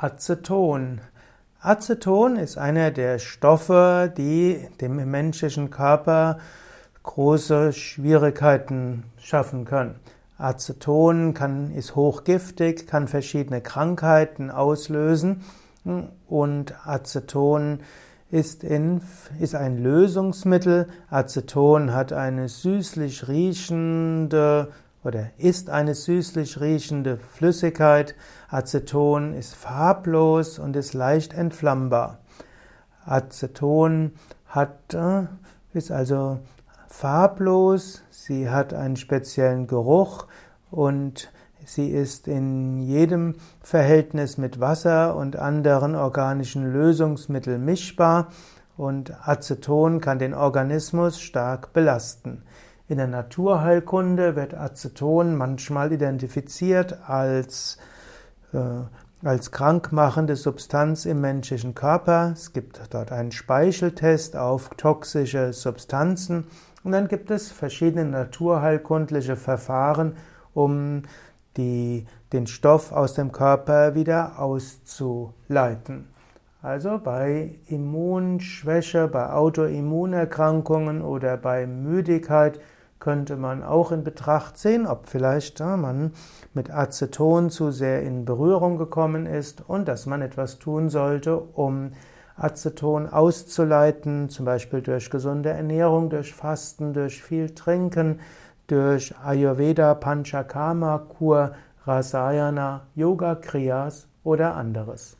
Aceton. Aceton ist einer der Stoffe, die dem menschlichen Körper große Schwierigkeiten schaffen können. Aceton kann, ist hochgiftig, kann verschiedene Krankheiten auslösen und Aceton ist, in, ist ein Lösungsmittel. Aceton hat eine süßlich riechende oder ist eine süßlich riechende Flüssigkeit. Aceton ist farblos und ist leicht entflammbar. Aceton hat, äh, ist also farblos, sie hat einen speziellen Geruch und sie ist in jedem Verhältnis mit Wasser und anderen organischen Lösungsmitteln mischbar und Aceton kann den Organismus stark belasten. In der Naturheilkunde wird Aceton manchmal identifiziert als, äh, als krankmachende Substanz im menschlichen Körper. Es gibt dort einen Speicheltest auf toxische Substanzen. Und dann gibt es verschiedene naturheilkundliche Verfahren, um die, den Stoff aus dem Körper wieder auszuleiten. Also bei Immunschwäche, bei Autoimmunerkrankungen oder bei Müdigkeit könnte man auch in Betracht ziehen, ob vielleicht ja, man mit Aceton zu sehr in Berührung gekommen ist und dass man etwas tun sollte, um Aceton auszuleiten, zum Beispiel durch gesunde Ernährung, durch Fasten, durch viel Trinken, durch Ayurveda, Panchakarma, Kur, Rasayana, Yoga, Kriyas oder anderes.